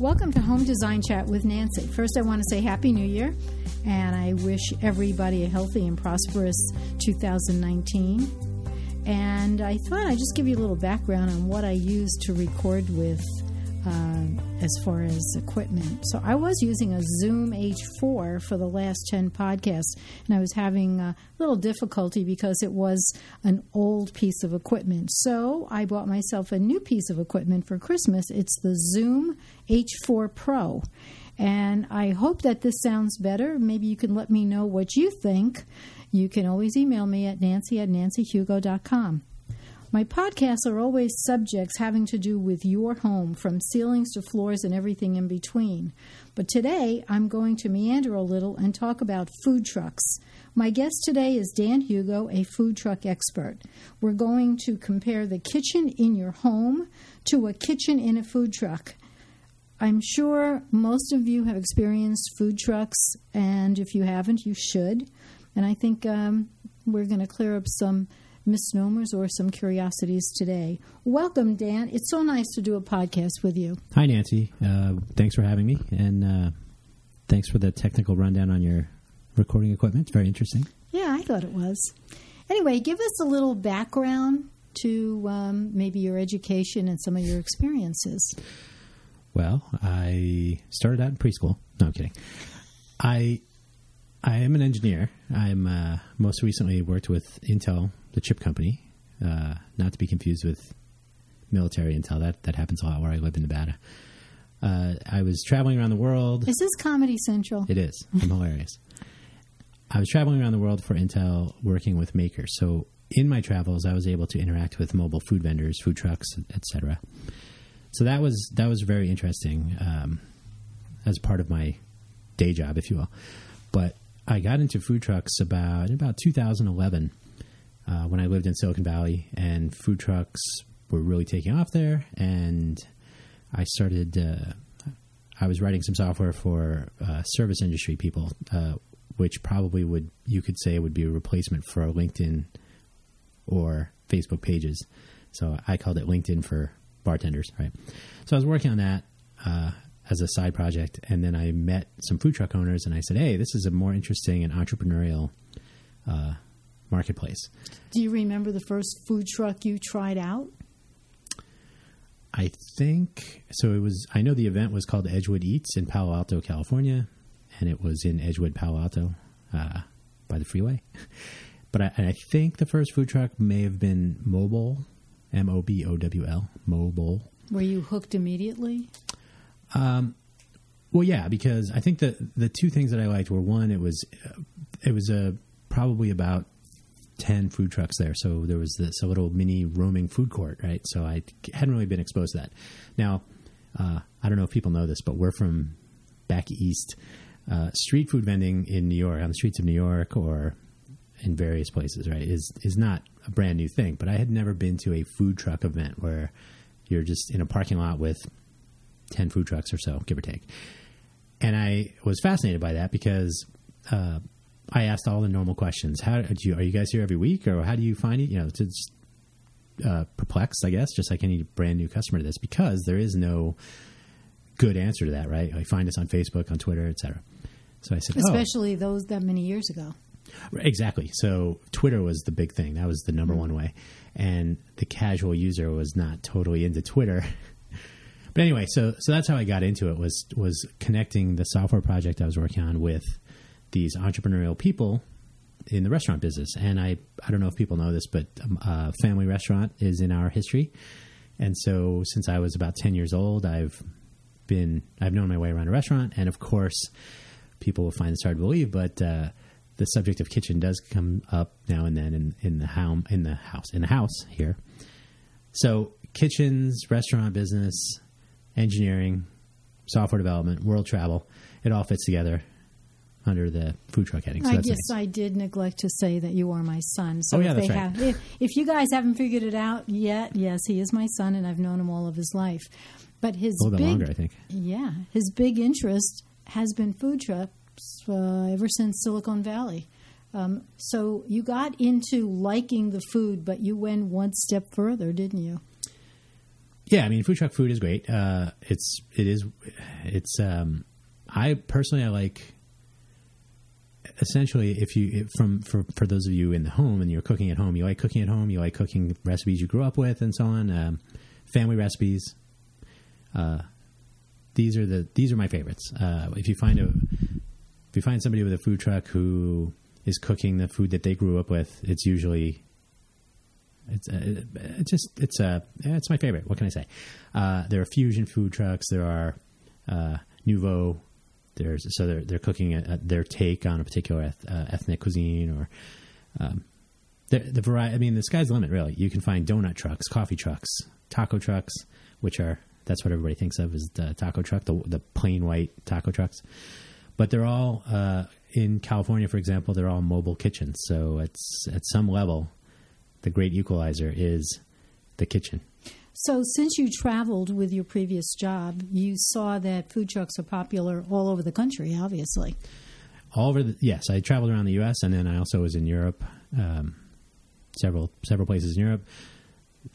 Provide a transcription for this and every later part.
Welcome to Home Design Chat with Nancy. First, I want to say Happy New Year, and I wish everybody a healthy and prosperous 2019. And I thought I'd just give you a little background on what I use to record with uh, as far as equipment. So I was using a Zoom H4 for the last 10 podcasts, and I was having a little difficulty because it was an old piece of equipment. So I bought myself a new piece of equipment for Christmas. It's the Zoom H4 Pro. And I hope that this sounds better. Maybe you can let me know what you think. You can always email me at nancy at nancyhugo.com. My podcasts are always subjects having to do with your home, from ceilings to floors and everything in between. But today I'm going to meander a little and talk about food trucks. My guest today is Dan Hugo, a food truck expert. We're going to compare the kitchen in your home to a kitchen in a food truck. I'm sure most of you have experienced food trucks, and if you haven't, you should. And I think um, we're going to clear up some misnomers or some curiosities today. Welcome, Dan. It's so nice to do a podcast with you. Hi, Nancy. Uh, thanks for having me, and uh, thanks for the technical rundown on your recording equipment. It's very interesting. Yeah, I thought it was. Anyway, give us a little background to um, maybe your education and some of your experiences. Well, I started out in preschool. No, I'm kidding. I I am an engineer. I'm uh, most recently worked with Intel, the chip company, uh, not to be confused with military Intel. That that happens a lot where I live in Nevada. Uh, I was traveling around the world. Is this Comedy Central? It is. I'm hilarious. I was traveling around the world for Intel, working with makers. So in my travels, I was able to interact with mobile food vendors, food trucks, etc. So that was that was very interesting um, as part of my day job, if you will. But I got into food trucks about about 2011 uh, when I lived in Silicon Valley, and food trucks were really taking off there. And I started. Uh, I was writing some software for uh, service industry people, uh, which probably would you could say would be a replacement for LinkedIn or Facebook pages. So I called it LinkedIn for bartenders, right? So I was working on that uh, as a side project, and then I met some food truck owners, and I said, "Hey, this is a more interesting and entrepreneurial uh, marketplace." Do you remember the first food truck you tried out? I think so. It was. I know the event was called Edgewood Eats in Palo Alto, California, and it was in Edgewood, Palo Alto, uh, by the freeway. But I, I think the first food truck may have been Mobowl, M O B O W L, Mobowl. Were you hooked immediately? Um, well, yeah, because I think the the two things that I liked were one, it was it was a probably about ten food trucks there, so there was this a little mini roaming food court, right? So I hadn't really been exposed to that. Now, uh, I don't know if people know this, but we're from back east. Uh, street food vending in New York, on the streets of New York, or in various places, right, is is not a brand new thing. But I had never been to a food truck event where you're just in a parking lot with ten food trucks or so, give or take. And I was fascinated by that because uh, I asked all the normal questions. How do you, are you guys here every week, or how do you find it? You know, it's, just, uh, perplexed, I guess, just like any brand new customer to this, because there is no good answer to that, right? I find us on Facebook, on Twitter, etc. So I said, oh. especially oh. those that many years ago. Exactly. So Twitter was the big thing. That was the number Mm-hmm. one way, and the casual user was not totally into Twitter. But anyway, so so that's how I got into it was was connecting the software project I was working on with these entrepreneurial people in the restaurant business. And I I don't know if people know this, but um, uh, family restaurant is in our history. And so since I was about ten years old, I've been I've known my way around a restaurant, and of course, people will find this hard to believe, but uh, the subject of kitchen does come up now and then in, in the home in the house in the house here. So kitchens, restaurant business, engineering, software development, world travel, it all fits together under the food truck heading. So I guess nice. I did neglect to say that you are my son. So Oh, yeah, if right. have, if, if you guys haven't figured it out yet, yes, he is my son, and I've known him all of his life. But his a little big, longer, I think. yeah, his big interest has been food trucks uh, ever since Silicon Valley. Um, so you got into liking the food, but you went one step further, didn't you? Yeah, I mean, food truck food is great. Uh, it's it is it's. Um, I personally I like. Essentially, if you if from for for those of you in the home and you're cooking at home, you like cooking at home. You like cooking recipes you grew up with and so on. Um, family recipes. Uh, these are the these are my favorites. Uh, if you find a if you find somebody with a food truck who is cooking the food that they grew up with, it's usually it's uh, it just it's uh, it's my favorite. What can I say? Uh, there are fusion food trucks. There are uh, nouveau. There's so they're they're cooking a, a, their take on a particular eth, uh, ethnic cuisine or um, the, the variety. I mean, the sky's the limit. Really, you can find donut trucks, coffee trucks, taco trucks, which are that's what everybody thinks of as the taco truck, the the plain white taco trucks. But they're all uh, in California, for example. They're all mobile kitchens. So it's at some level the great equalizer is the kitchen. So, since you traveled with your previous job, you saw that food trucks are popular all over the country, obviously. All over the yes, I traveled around the U.S. and then I also was in Europe, um, several several places in Europe.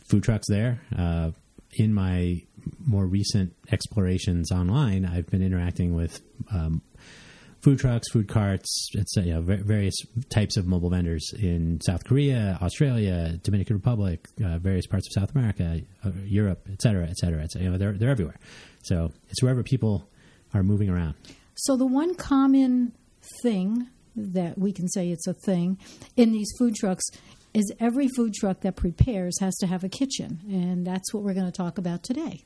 Food trucks there. Uh, in my more recent explorations online, I've been interacting with um, food trucks, food carts, it's, you know, various types of mobile vendors in South Korea, Australia, Dominican Republic, uh, various parts of South America, uh, Europe, et cetera, et cetera, et cetera. You know, they're, they're everywhere. So it's wherever people are moving around. So the one common thing that we can say it's a thing in these food trucks is every food truck that prepares has to have a kitchen, and that's what we're going to talk about today.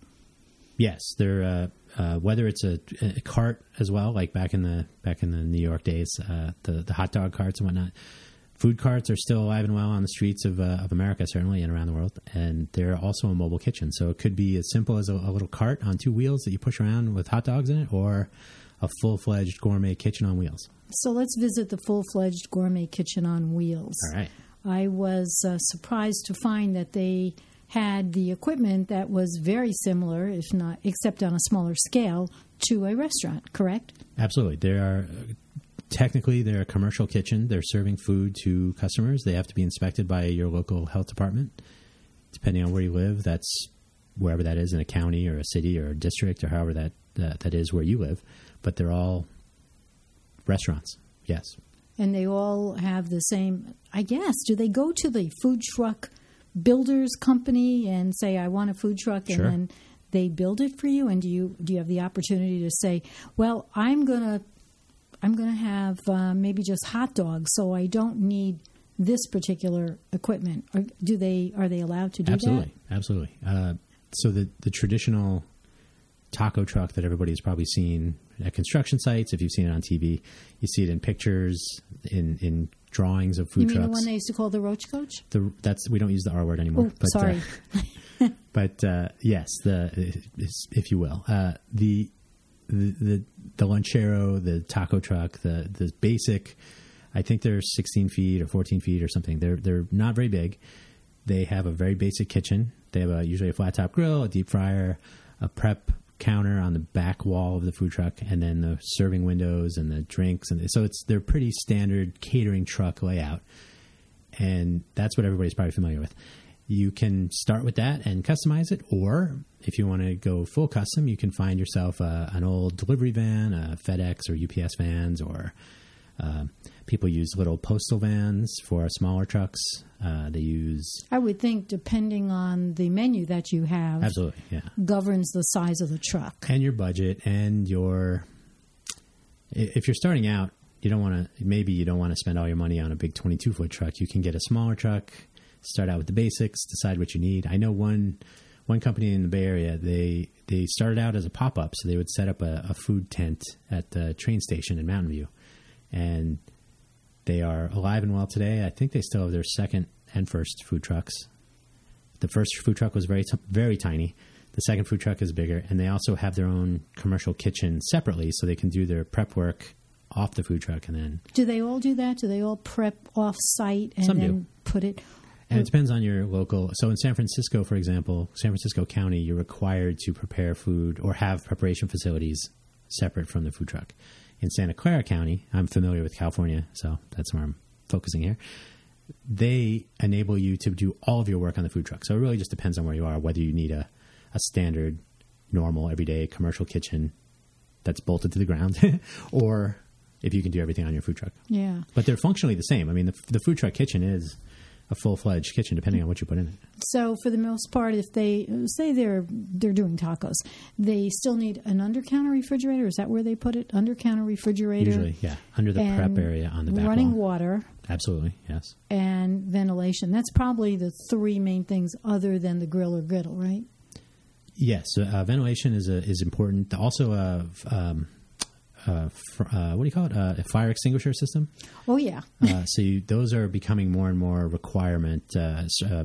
Yes, they're uh, uh, whether it's a, a, cart as well, like back in the back in the New York days, uh, the the hot dog carts and whatnot. Food carts are still alive and well on the streets of uh, of America, certainly, and around the world. And they're also a mobile kitchen, so it could be as simple as a, a little cart on two wheels that you push around with hot dogs in it, or a full fledged gourmet kitchen on wheels. So let's visit the full fledged gourmet kitchen on wheels. All right. I was uh, surprised to find that they had the equipment that was very similar, if not, except on a smaller scale, to a restaurant, correct? Absolutely. They are technically they're a commercial kitchen. They're serving food to customers. They have to be inspected by your local health department. Depending on where you live, that's wherever that is in a county or a city or a district or however that that, that is where you live. But they're all restaurants. Yes. And they all have the same. I guess. Do they go to the food truck? Builders company and say I want a food truck and sure. then they build it for you and do you do you have the opportunity to say well I'm going to I'm going to have uh, maybe just hot dogs so I don't need this particular equipment or do they are they allowed to do absolutely that? absolutely uh, so the the traditional taco truck that everybody's probably seen at construction sites if you've seen it on TV you see it in pictures in in drawings of food you mean trucks. the one they used to call the roach coach? The, that's we don't use the R word anymore. Oh, but, sorry. Uh, but uh, yes, the if you will, uh, the, the the the lanchero, the taco truck, the the basic. I think they're 16 feet or 14 feet or something. They're they're not very big. They have a very basic kitchen. They have a, usually a flat top grill, a deep fryer, a prep counter on the back wall of the food truck, and then the serving windows and the drinks, and so it's they're pretty standard catering truck layout, and that's what everybody's probably familiar with. You can start with that and customize it, or if you want to go full custom, you can find yourself a, an old delivery van, a FedEx or UPS vans, or uh, people use little postal vans for smaller trucks. Uh, they use. I would think, depending on the menu that you have, absolutely, yeah, governs the size of the truck and your budget and your. If you're starting out, you don't want to. Maybe you don't want to spend all your money on a big 22 foot truck. You can get a smaller truck. Start out with the basics. Decide what you need. I know one one company in the Bay Area. They they started out as a pop up, so they would set up a, a food tent at the train station in Mountain View and they are alive and well today. I think they still have their second and first food trucks. The first food truck was very t- very tiny. The second food truck is bigger, and they also have their own commercial kitchen separately, so they can do their prep work off the food truck and then. Do they all do that? Do they all prep off site and Some then do. put it? And it depends on your local. So in San Francisco, for example, San Francisco County, you're required to prepare food or have preparation facilities separate from the food truck in Santa Clara County, I'm familiar with California, so that's where I'm focusing here. They enable you to do all of your work on the food truck. So it really just depends on where you are, whether you need a, a standard, normal, everyday commercial kitchen that's bolted to the ground, or if you can do everything on your food truck. Yeah. But they're functionally the same. I mean, the, the food truck kitchen is a full fledged kitchen, depending on what you put in it. So for the most part, if they say they're they're doing tacos, they still need an under counter refrigerator. Is that where they put it? Under counter refrigerator. Usually, yeah, under the prep area on the back running wall. water Absolutely, yes. and ventilation. That's probably the three main things, other than the grill or griddle, right? Yes, uh, ventilation is a, is important. Also, uh, um, uh, fr- uh, what do you call it? Uh, a fire extinguisher system. Oh yeah, Uh, so you, those are becoming more and more requirement, uh, uh,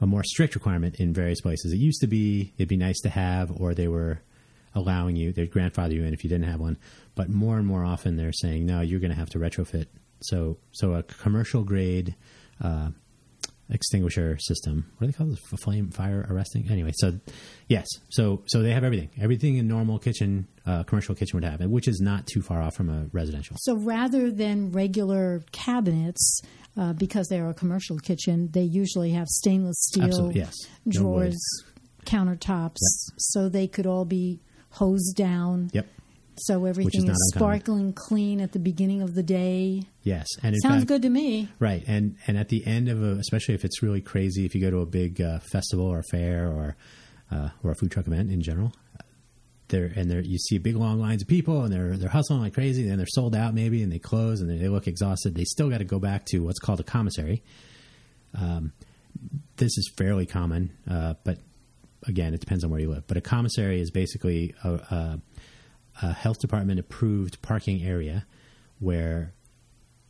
a more strict requirement in various places. It used to be it'd be nice to have, or they were allowing you, they'd grandfather you in if you didn't have one. But more and more often, they're saying no, you're going to have to retrofit. So so a commercial grade. Extinguisher system. What do they call this? Flame fire arresting. Anyway, so yes, so so they have everything, everything a normal kitchen, uh, commercial kitchen would have, which is not too far off from a residential. So rather than regular cabinets, uh, because they're a commercial kitchen, they usually have stainless steel Absolutely, yes. Drawers, wood. countertops, so they could all be hosed down. Yep. So everything is uncommon. sparkling clean at the beginning of the day. Yes, and Sounds fact, good to me. Right, and and at the end of a, especially if it's really crazy, if you go to a big uh, festival or fair or uh, or a food truck event in general, there and there you see big long lines of people and they're they're hustling like crazy, and they're sold out maybe, and they close and they look exhausted. They still got to go back to what's called a commissary. Um, this is fairly common, uh, but again, it depends on where you live. But a commissary is basically a, a, a health department approved parking area where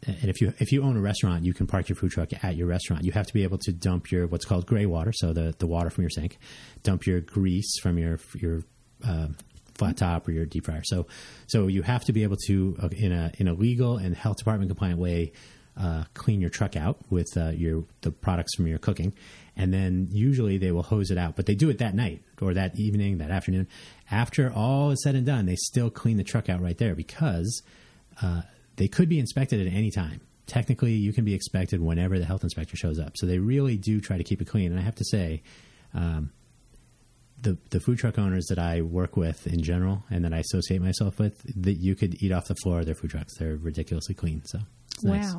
and if you if you own a restaurant, you can park your food truck at your restaurant. You have to be able to dump your what's called gray water, so the, the water from your sink, dump your grease from your your uh, flat top or your deep fryer. So so you have to be able to uh, in a in a legal and health department compliant way uh, clean your truck out with uh, your the products from your cooking, and then usually they will hose it out. But they do it that night or that evening, that afternoon. After all is said and done, they still clean the truck out right there because uh, they could be inspected at any time. Technically, you can be inspected whenever the health inspector shows up. So they really do try to keep it clean. And I have to say, um, the the food truck owners that I work with in general and that I associate myself with, that you could eat off the floor of their food trucks. They're ridiculously clean. So nice.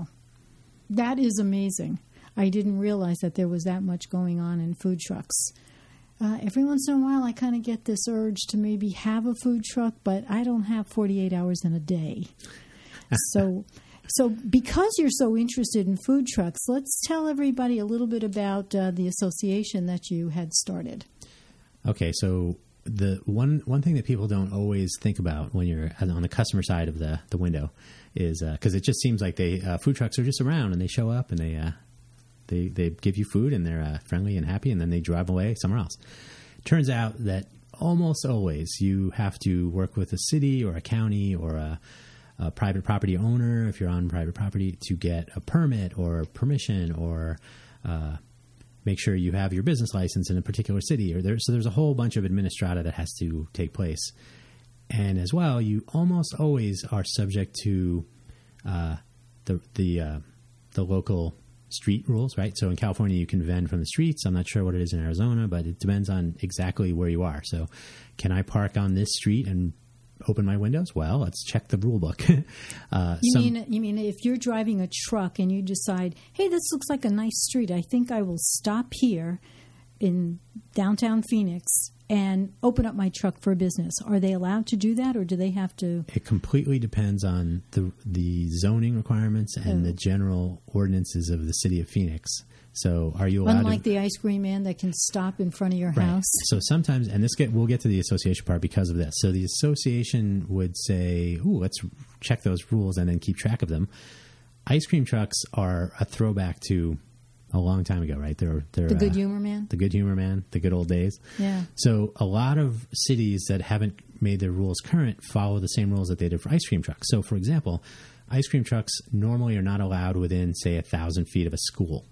That is amazing. I didn't realize that there was that much going on in food trucks. Uh, every once in a while, I kind of get this urge to maybe have a food truck, but I don't have 48 hours in a day. so, so because you're so interested in food trucks, let's tell everybody a little bit about uh, the association that you had started. Okay, so the one one thing that people don't always think about when you're on the customer side of the the window is because it just seems like they uh, food trucks are just around and they show up and they uh, they they give you food and they're uh, friendly and happy and then they drive away somewhere else. Turns out that almost always you have to work with a city or a county or a, a private property owner if you're on private property to get a permit or permission or uh, make sure you have your business license in a particular city or there so there's a whole bunch of administrata that has to take place. And as well you almost always are subject to uh, the the uh, the local street rules right? So in California you can vend from the streets. I'm not sure what it is in Arizona but it depends on exactly where you are. So can I park on this street and open my windows well let's check the rule book uh, You some- mean you mean if you're driving a truck and you decide, "Hey, this looks like a nice street. I think I will stop here in downtown Phoenix and open up my truck for business." Are they allowed to do that or do they have to it completely depends on the the zoning requirements and Oh. the general ordinances of the city of Phoenix. So, are you allowed unlike to? the ice cream man that can stop in front of your Right. house? So sometimes, and this get we'll get to the association part because of this. So the association would say, "Ooh, let's check those rules and then keep track of them." Ice cream trucks are a throwback to a long time ago, right? They're they're The good uh, humor man? the good humor man, the good old days. Yeah. So a lot of cities that haven't made their rules current follow the same rules that they did for ice cream trucks. So, for example, ice cream trucks normally are not allowed within, say, a thousand feet of a school.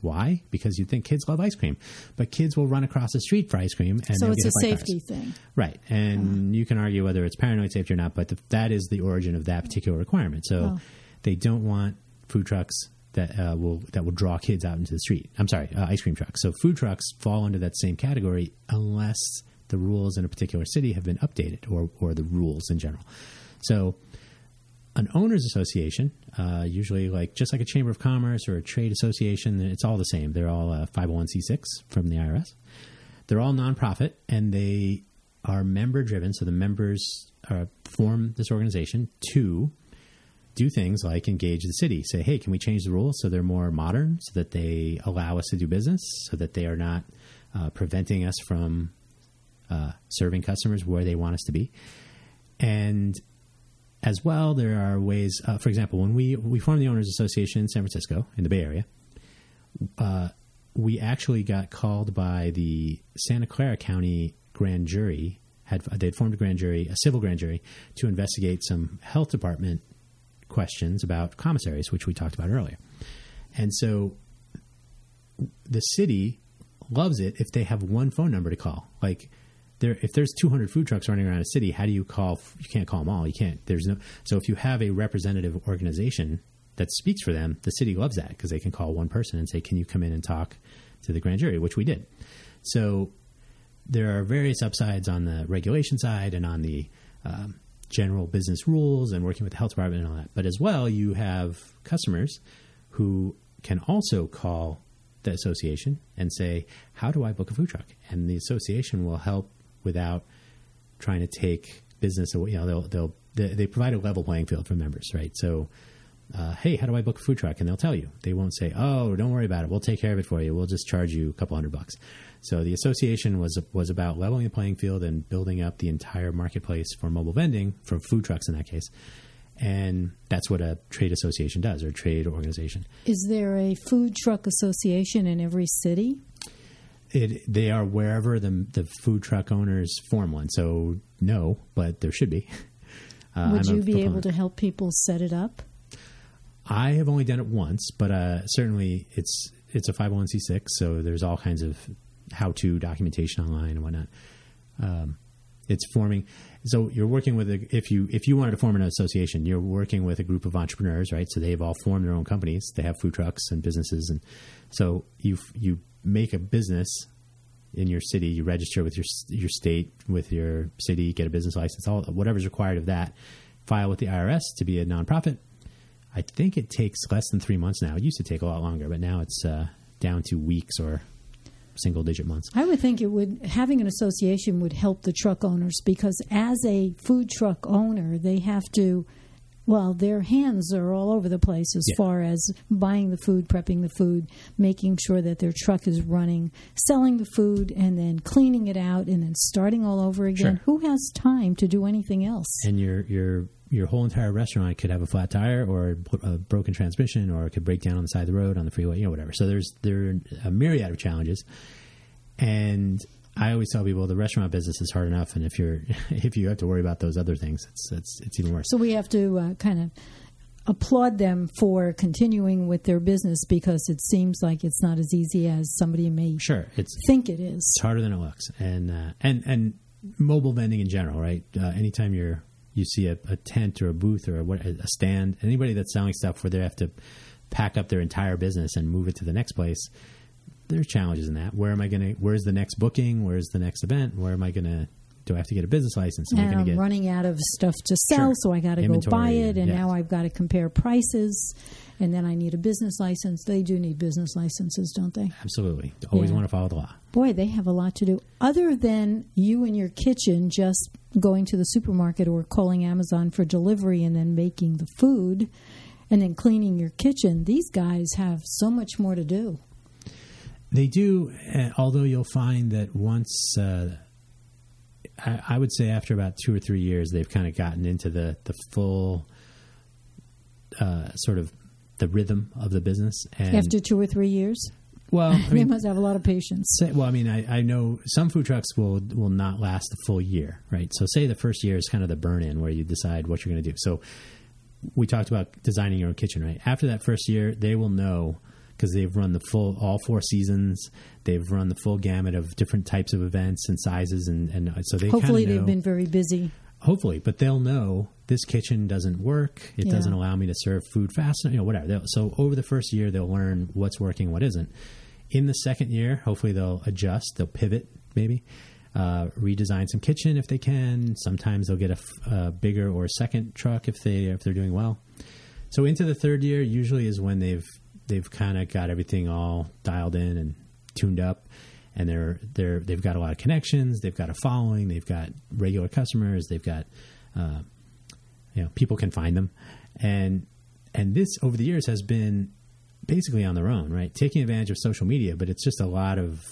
Why? Because you'd think kids love ice cream, but kids will run across the street for ice cream, and So it's a safety cars. thing. right? And you can argue whether it's paranoid safety or not, but the, that is the origin of that particular requirement. So Oh. they don't want food trucks that uh, will that will draw kids out into the street. I'm sorry, uh, ice cream trucks. So food trucks fall under that same category unless the rules in a particular city have been updated or or the rules in general. So an owners association, uh, usually like just like a chamber of commerce or a trade association, it's all the same. They're all uh, 501c6 from the IRS. They're all nonprofit and they are member driven. So the members uh, form this organization to do things like engage the city. Say, hey, can we change the rules so they're more modern, so that they allow us to do business, so that they are not uh, preventing us from uh, serving customers where they want us to be, and as well, there are ways. Uh, for example, when we we formed the owners association in San Francisco in the Bay Area, uh, we actually got called by the Santa Clara County grand jury. Had they had formed a grand jury, a civil grand jury, to investigate some health department questions about commissaries, which we talked about earlier. And so, the city loves it if they have one phone number to call. Like there if there's 200 food trucks running around a city, how do you call? You can't call them all. You can't. There's no. So if you have a representative organization that speaks for them, the city loves that because they can call one person and say, "Can you come in and talk to the grand jury?" Which we did. So there are various upsides on the regulation side and on the um, general business rules and working with the health department and all that. But as well, you have customers who can also call the association and say, "How do I book a food truck?" And the association will help without trying to take business away. You know, they'll, they'll they, they provide a level playing field for members, right? So, uh, hey, how do I book a food truck? And they'll tell you. They won't say, oh, don't worry about it. We'll take care of it for you. We'll just charge you a couple hundred bucks. So the association was was about leveling the playing field and building up the entire marketplace for mobile vending for food trucks in that case. And that's what a trade association does, or trade organization. Is there a food truck association in every city? It, they are wherever the the food truck owners form one. So no, but there should be. Uh, Would I'm you be able to help people set it up? I have only done it once, but uh, certainly it's it's a 501c6, so there's all kinds of how-to documentation online and whatnot. Um, it's forming. So you're working with a, if you if you wanted to form an association, you're working with a group of entrepreneurs, right? So they've all formed their own companies. They have food trucks and businesses, and so you you make a business in your city, you register with your your state, with your city, get a business license, all whatever's required of that. File with the IRS to be a nonprofit. I think it takes less than three months now. It used to take a lot longer, but now it's uh, down to weeks or single digit months. I would think it would having an association would help the truck owners because as a food truck owner, they have to well, their hands are all over the place as yeah. far as buying the food, prepping the food, making sure that their truck is running, selling the food, and then cleaning it out, and then starting all over again. Sure. Who has time to do anything else? And your your your whole entire restaurant could have a flat tire or a broken transmission, or it could break down on the side of the road on the freeway, you know, whatever. So there's there are a myriad of challenges, and I always tell people the restaurant business is hard enough, and if you're if you have to worry about those other things, it's it's, it's even worse. So we have to uh, kind of applaud them for continuing with their business because it seems like it's not as easy as somebody may sure it's think it is. It's harder than it looks, and uh, and and mobile vending in general, right? Uh, anytime you're you see a, a, tent or a booth or a, a stand, anybody that's selling stuff where they have to pack up their entire business and move it to the next place there's challenges in that. Where am I going to? Where's the next booking? Where's the next event? Where am I going to? Do I have to get a business license? Am and I'm get, running out of stuff to sell, sure. so I got to go buy it, and now I've got to compare prices, and then I need a business license. They do need business licenses, don't they? Absolutely. Always yeah. want to follow the law. Boy, they have a lot to do. Other than you in your kitchen just going to the supermarket or calling Amazon for delivery and then making the food and then cleaning your kitchen, these guys have so much more to do. They do, uh, although you'll find that once, uh, I, I, would say after about two or three years, they've kind of gotten into the the full uh, sort of the rhythm of the business. And after two or three years, well, I mean, they must have a lot of patience. Say, well, I mean, I, I, know some food trucks will will not last a full year, right? So, say the first year is kind of the burn in where you decide what you're going to do. So, we talked about designing your own kitchen, right? After that first year, they will know because they've run the full all four seasons. They've run the full gamut of different types of events and sizes, and, and so they hopefully they've been very busy. hopefully, but they'll know this kitchen doesn't work. It Yeah. doesn't allow me to serve food fast. You know, whatever. They'll, so over the first year, they'll learn what's working, what isn't. In the second year, hopefully they'll adjust. They'll pivot, maybe uh, redesign some kitchen if they can. Sometimes they'll get a, f- a bigger or second truck if they if they're doing well. So into the third year, usually is when they've they've kind of got everything all dialed in and tuned up, and they're they're they've got a lot of connections. They've got a following. They've got regular customers. They've got uh, you know people can find them, and and this over the years has been basically on their own, right? Taking advantage of social media, but it's just a lot of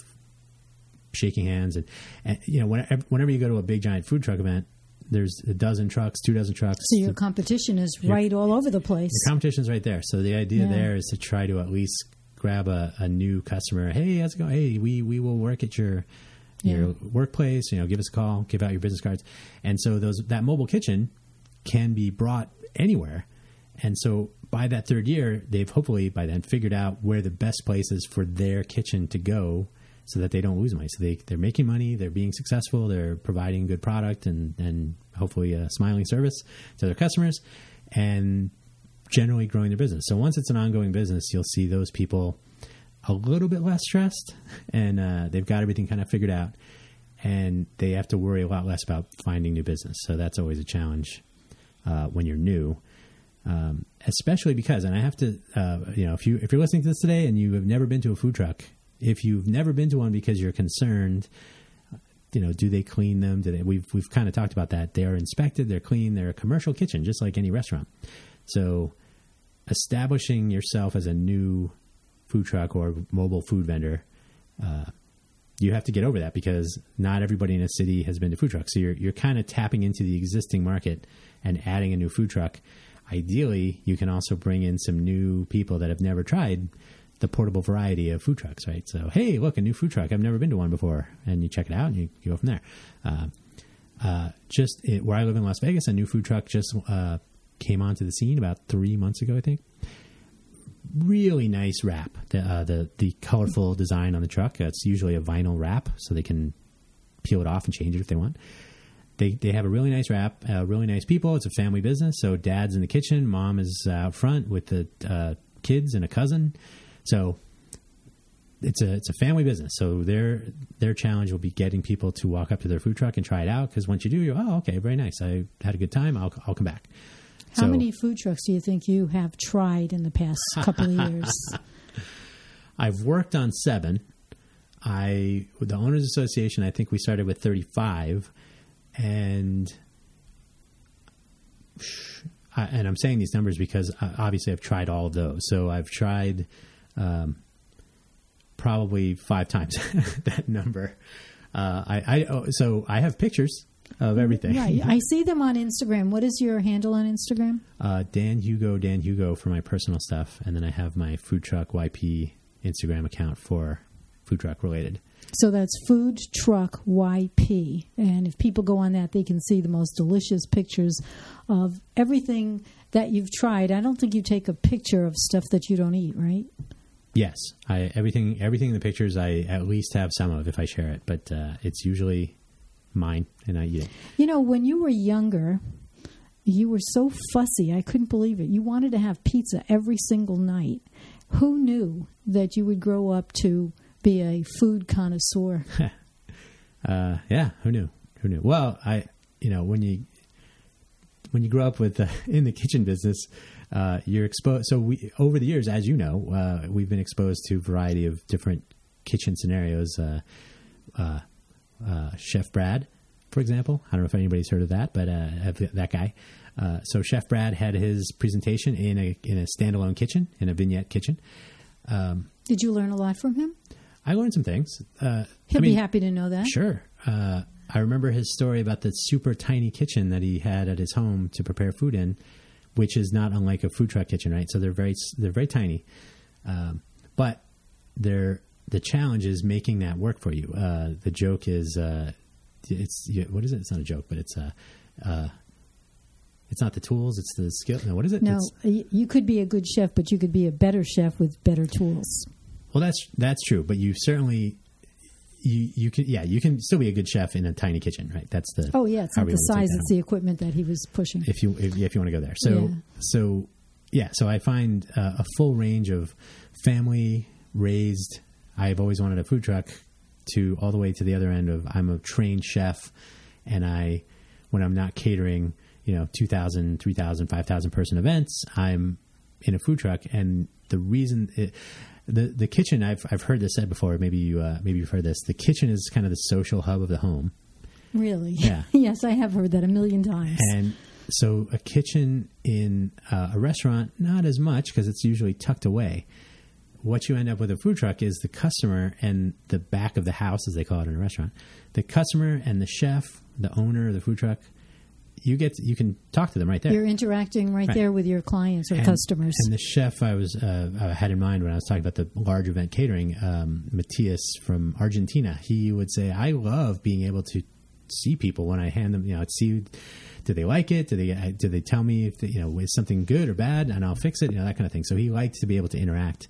shaking hands and, and you know whenever, whenever you go to a big giant food truck event, there's a dozen trucks, two dozen trucks. So your competition is right all over the place. The competition's right there. So the idea Yeah. there is to try to at least grab a, a new customer. Hey, how's it going? Hey, we we will work at your your workplace. You know, give us a call, give out your business cards. And so those that mobile kitchen can be brought anywhere. And so by that third year, they've hopefully by then figured out where the best place is for their kitchen to go so that they don't lose money. So they, they're making money, they're being successful, they're providing good product and, and hopefully a smiling service to their customers and generally growing their business. So once it's an ongoing business, you'll see those people a little bit less stressed and uh, they've got everything kind of figured out and they have to worry a lot less about finding new business. So that's always a challenge uh, when you're new. Um, especially because, and I have to, uh, you know, if you if you're listening to this today and you have never been to a food truck, if you've never been to one because you're concerned, you know, do they clean them? Do they? We've we've kind of talked about that. They are inspected. They're clean. They're a commercial kitchen, just like any restaurant. So, establishing yourself as a new food truck or mobile food vendor, uh, you have to get over that because not everybody in a city has been to food trucks. So you're you're kind of tapping into the existing market and adding a new food truck. Ideally, you can also bring in some new people that have never tried the portable variety of food trucks, right? So, hey, look, a new food truck. I've never been to one before, and you check it out and you, you go from there. Uh, uh, just it, where I live in Las Vegas, a new food truck just uh, came onto the scene about three months ago, I think. Really nice wrap. The uh, the the colorful design on the truck. It's usually a vinyl wrap, so they can peel it off and change it if they want. They they have a really nice wrap. Uh, really nice people. It's a family business. So dad's in the kitchen, mom is out front with the uh, kids and a cousin. So it's a it's a family business. So their their challenge will be getting people to walk up to their food truck and try it out. Because once you do, you go, oh, okay, very nice. I had a good time. I'll I'll come back. How So- many food trucks do you think you have tried in the past couple of years? I've worked on seven. I with the owners association. I think we started with thirty five, and and I'm saying these numbers because uh, obviously I've tried all of those. So I've tried um, probably five times that number. Uh, I, I oh, so I have pictures of everything. right. I see them on Instagram. What is your handle on Instagram? Uh, Dan Hugo, Dan Hugo for my personal stuff, and then I have my food truck YP Instagram account for food truck related. So that's Food Truck YP. And if people go on that, they can see the most delicious pictures of everything that you've tried. I don't think you take a picture of stuff that you don't eat, right? Yes, I everything everything in the pictures I at least have some of if I share it, but uh, it's usually mine and I eat it. You know, when you were younger, you were so fussy. I couldn't believe it. You wanted to have pizza every single night. Who knew that you would grow up to be a food connoisseur? Uh, yeah, who knew? Who knew? Well, I you know when you when you grow up with uh, in the kitchen business, uh, you're exposed. So we over the years, as you know, uh, we've been exposed to a variety of different kitchen scenarios. Uh, uh, uh, Chef Brad, for example, I don't know if anybody's heard of that, but uh, that guy. Uh, so Chef Brad had his presentation in a in a standalone kitchen in a vignette kitchen. Did you learn a lot from him? I learned some things. Uh, He'll I mean, be happy to know that. Sure. Uh, I remember his story about the super tiny kitchen that he had at his home to prepare food in, which is not unlike a food truck kitchen, right? So they're very they're very tiny, um, but they're the challenge is making that work for you. Uh, the joke is uh, it's what is it? It's not a joke, but it's uh, uh, it's not the tools, it's the skill. No, what is it? No, It's- you could be a good chef, but you could be a better chef with better tools. Well, that's that's true, but you certainly you you can yeah you can still be a good chef in a tiny kitchen, right? That's the Oh yeah, it's not the size; it's the equipment that he was pushing. if you if, if you want to go there. So Yeah. so yeah, so I find uh, a full range of family raised. I've always wanted a food truck to all the way to the other end of I'm a trained chef, and I when I'm not catering, you know, 2,000, 3,000, 5,000 person events, I'm in a food truck, and the reason. It, the, the kitchen I've I've heard this said before maybe you uh, maybe you've heard this the kitchen is kind of the social hub of the home Really? Yeah. yes, I have heard that a million times. And so a kitchen in uh, a restaurant, not as much because it's usually tucked away. What you end up with a food truck is the customer and the back of the house, as they call it in a restaurant. The customer and the chef, the owner of the food truck, you get you can talk to them right there. You're interacting right, Right. there with your clients or And- customers. And the chef I was uh, I had in mind when I was talking about the large event catering, um, Matthias from Argentina, he would say, "I love being able to see people when I hand them, you know, see do they like it? Do they uh, do they tell me if you know is something good or bad, and I'll fix it, you know, that kind of thing." So he liked to be able to interact,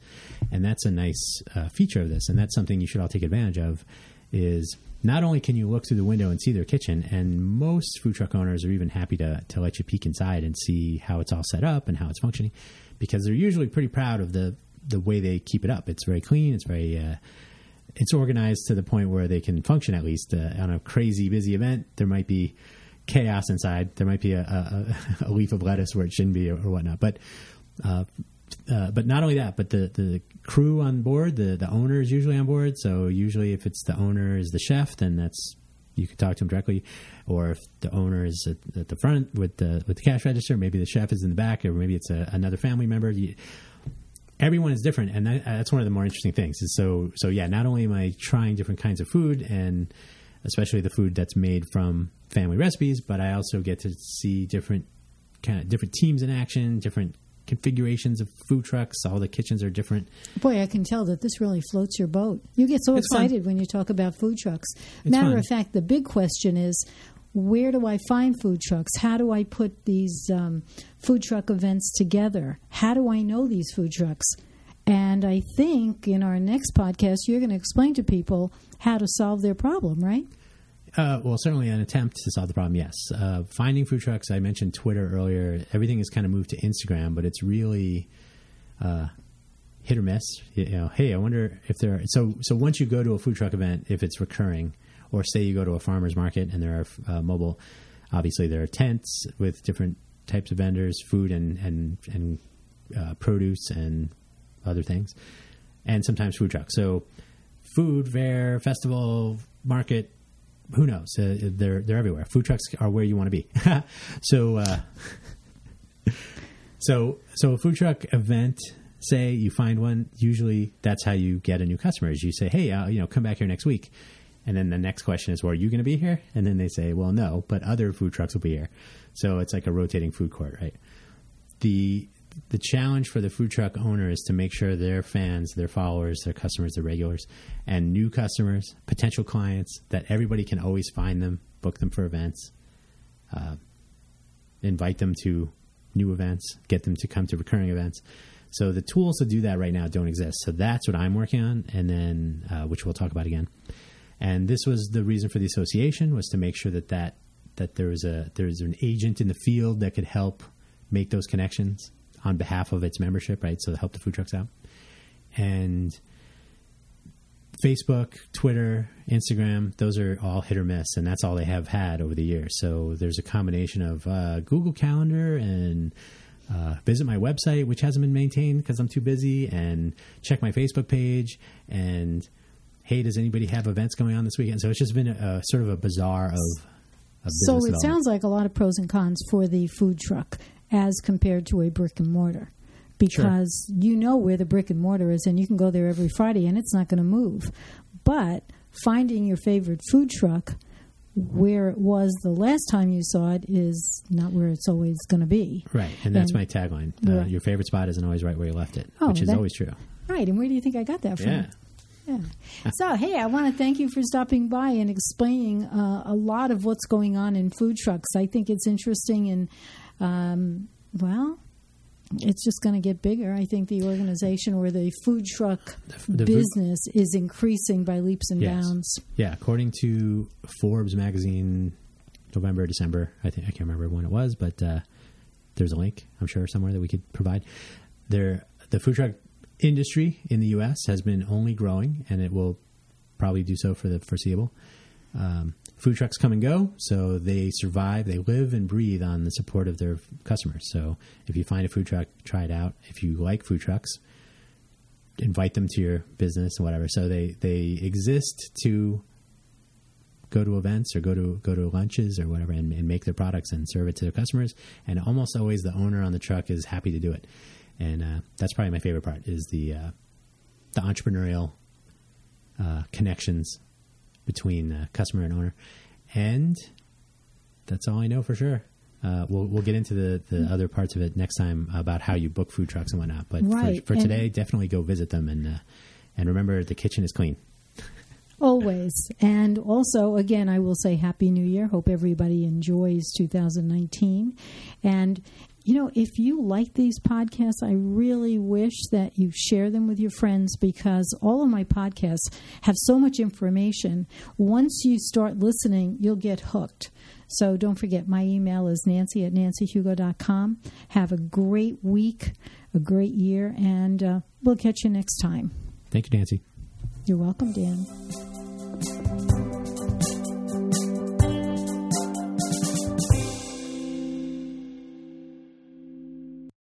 and that's a nice uh, feature of this, and that's something you should all take advantage of. Is not only can you look through the window and see their kitchen, and most food truck owners are even happy to to let you peek inside and see how it's all set up and how it's functioning, because they're usually pretty proud of the the way they keep it up. It's very clean. It's very uh, it's organized to the point where they can function at least uh, on a crazy busy event. There might be chaos inside. There might be a, a, a leaf of lettuce where it shouldn't be or, or whatnot. But uh, uh, but not only that, but the, the crew on board, the the owner is usually on board. So usually, if it's the owner is the chef, then that's you can talk to him directly. Or if the owner is at, at the front with the with the cash register, maybe the chef is in the back, or maybe it's a, another family member. You, everyone is different, and that, that's one of the more interesting things. Is so so yeah. Not only am I trying different kinds of food, and especially the food that's made from family recipes, but I also get to see different kind of different teams in action, different configurations of food trucks. All the kitchens are different. Boy, I can tell that this really floats your boat. You get so It's fun. excited when you talk about food trucks. It's Matter fun. of fact, the big question is where do I find food trucks? How do I put these um, food truck events together? How do I know these food trucks? And I think in our next podcast, you're going to explain to people how to solve their problem, right? Uh, well, certainly an attempt to solve the problem. Yes, uh, finding food trucks. I mentioned Twitter earlier. Everything has kind of moved to Instagram, but it's really uh, hit or miss. You know, hey, I wonder if there. Are, so so once you go to a food truck event, if it's recurring, or say you go to a farmers market and there are uh, mobile, obviously there are tents with different types of vendors, food and and and uh, produce and other things, and sometimes food trucks. So food fair, festival, market. Who knows? Uh, they're they're everywhere. Food trucks are where you want to be. so uh, so so a food truck event. Say you find one. Usually that's how you get a new customer. Is you say, hey, uh, you know, come back here next week. And then the next question is, well, are you going to be here? And then they say, well, no, but other food trucks will be here. So it's like a rotating food court, right? the the challenge for the food truck owner is to make sure their fans, their followers, their customers, their regulars, and new customers, potential clients, that everybody can always find them, book them for events, uh, invite them to new events, get them to come to recurring events. So the tools to do that right now don't exist. So that's what I'm working on, and then uh, which we'll talk about again. And this was the reason for the association was to make sure that that that there was a there's an agent in the field that could help make those connections on behalf of its membership, right? So to help the food trucks out. And Facebook, Twitter, Instagram, those are all hit or miss, and that's all they have had over the years. So there's a combination of uh, Google Calendar and uh, visit my website, which hasn't been maintained because I'm too busy, and check my Facebook page. And hey, does anybody have events going on this weekend? So it's just been a, a sort of a bazaar of. of So it sounds like a lot of pros and cons for the food truck as compared to a brick and mortar. Because you know where the brick and mortar is, and you can go there every Friday, and it's not going to move. But finding your favorite food truck where it was the last time you saw it is not where it's always going to be. Right, and that's And- my tagline. Uh, Right. Your favorite spot isn't always right where you left it, Oh, which is that- always true. Right, and where do you think I got that from? Yeah. Yeah. So, hey, I want to thank you for stopping by and explaining uh, a lot of what's going on in food trucks. I think it's interesting and, um, well, it's just going to get bigger. I think the organization or the food truck The- the- business is increasing by leaps and Yes. bounds. Yeah, according to Forbes magazine, November, December. I think I can't remember when it was, but uh, there's a link. I'm sure somewhere that we could provide. There, the food truck industry in the U.S. has been only growing, and it will probably do so for the foreseeable. Um, food trucks come and go, so they survive. They live and breathe on the support of their customers. So if you find a food truck, try it out. If you like food trucks, invite them to your business and whatever. So they they exist to go to events or go to go to lunches or whatever and, and make their products and serve it to their customers. And almost always the owner on the truck is happy to do it. And uh, that's probably my favorite part is the uh, the entrepreneurial uh, connections between uh, customer and owner. And that's all I know for sure. Uh, we'll we'll get into the, the other parts of it next time about how you book food trucks and whatnot. But Right, for, for today, definitely go visit them and uh, and remember the kitchen is clean. Always. And also, again, I will say Happy New Year. Hope everybody enjoys 2019. And, you know, if you like these podcasts, I really wish that you share them with your friends because all of my podcasts have so much information. Once you start listening, you'll get hooked. So don't forget, my email is nancy at nancyhugo.com. Have a great week, a great year, and uh, we'll catch you next time. Thank you, Nancy. You're welcome, Dan.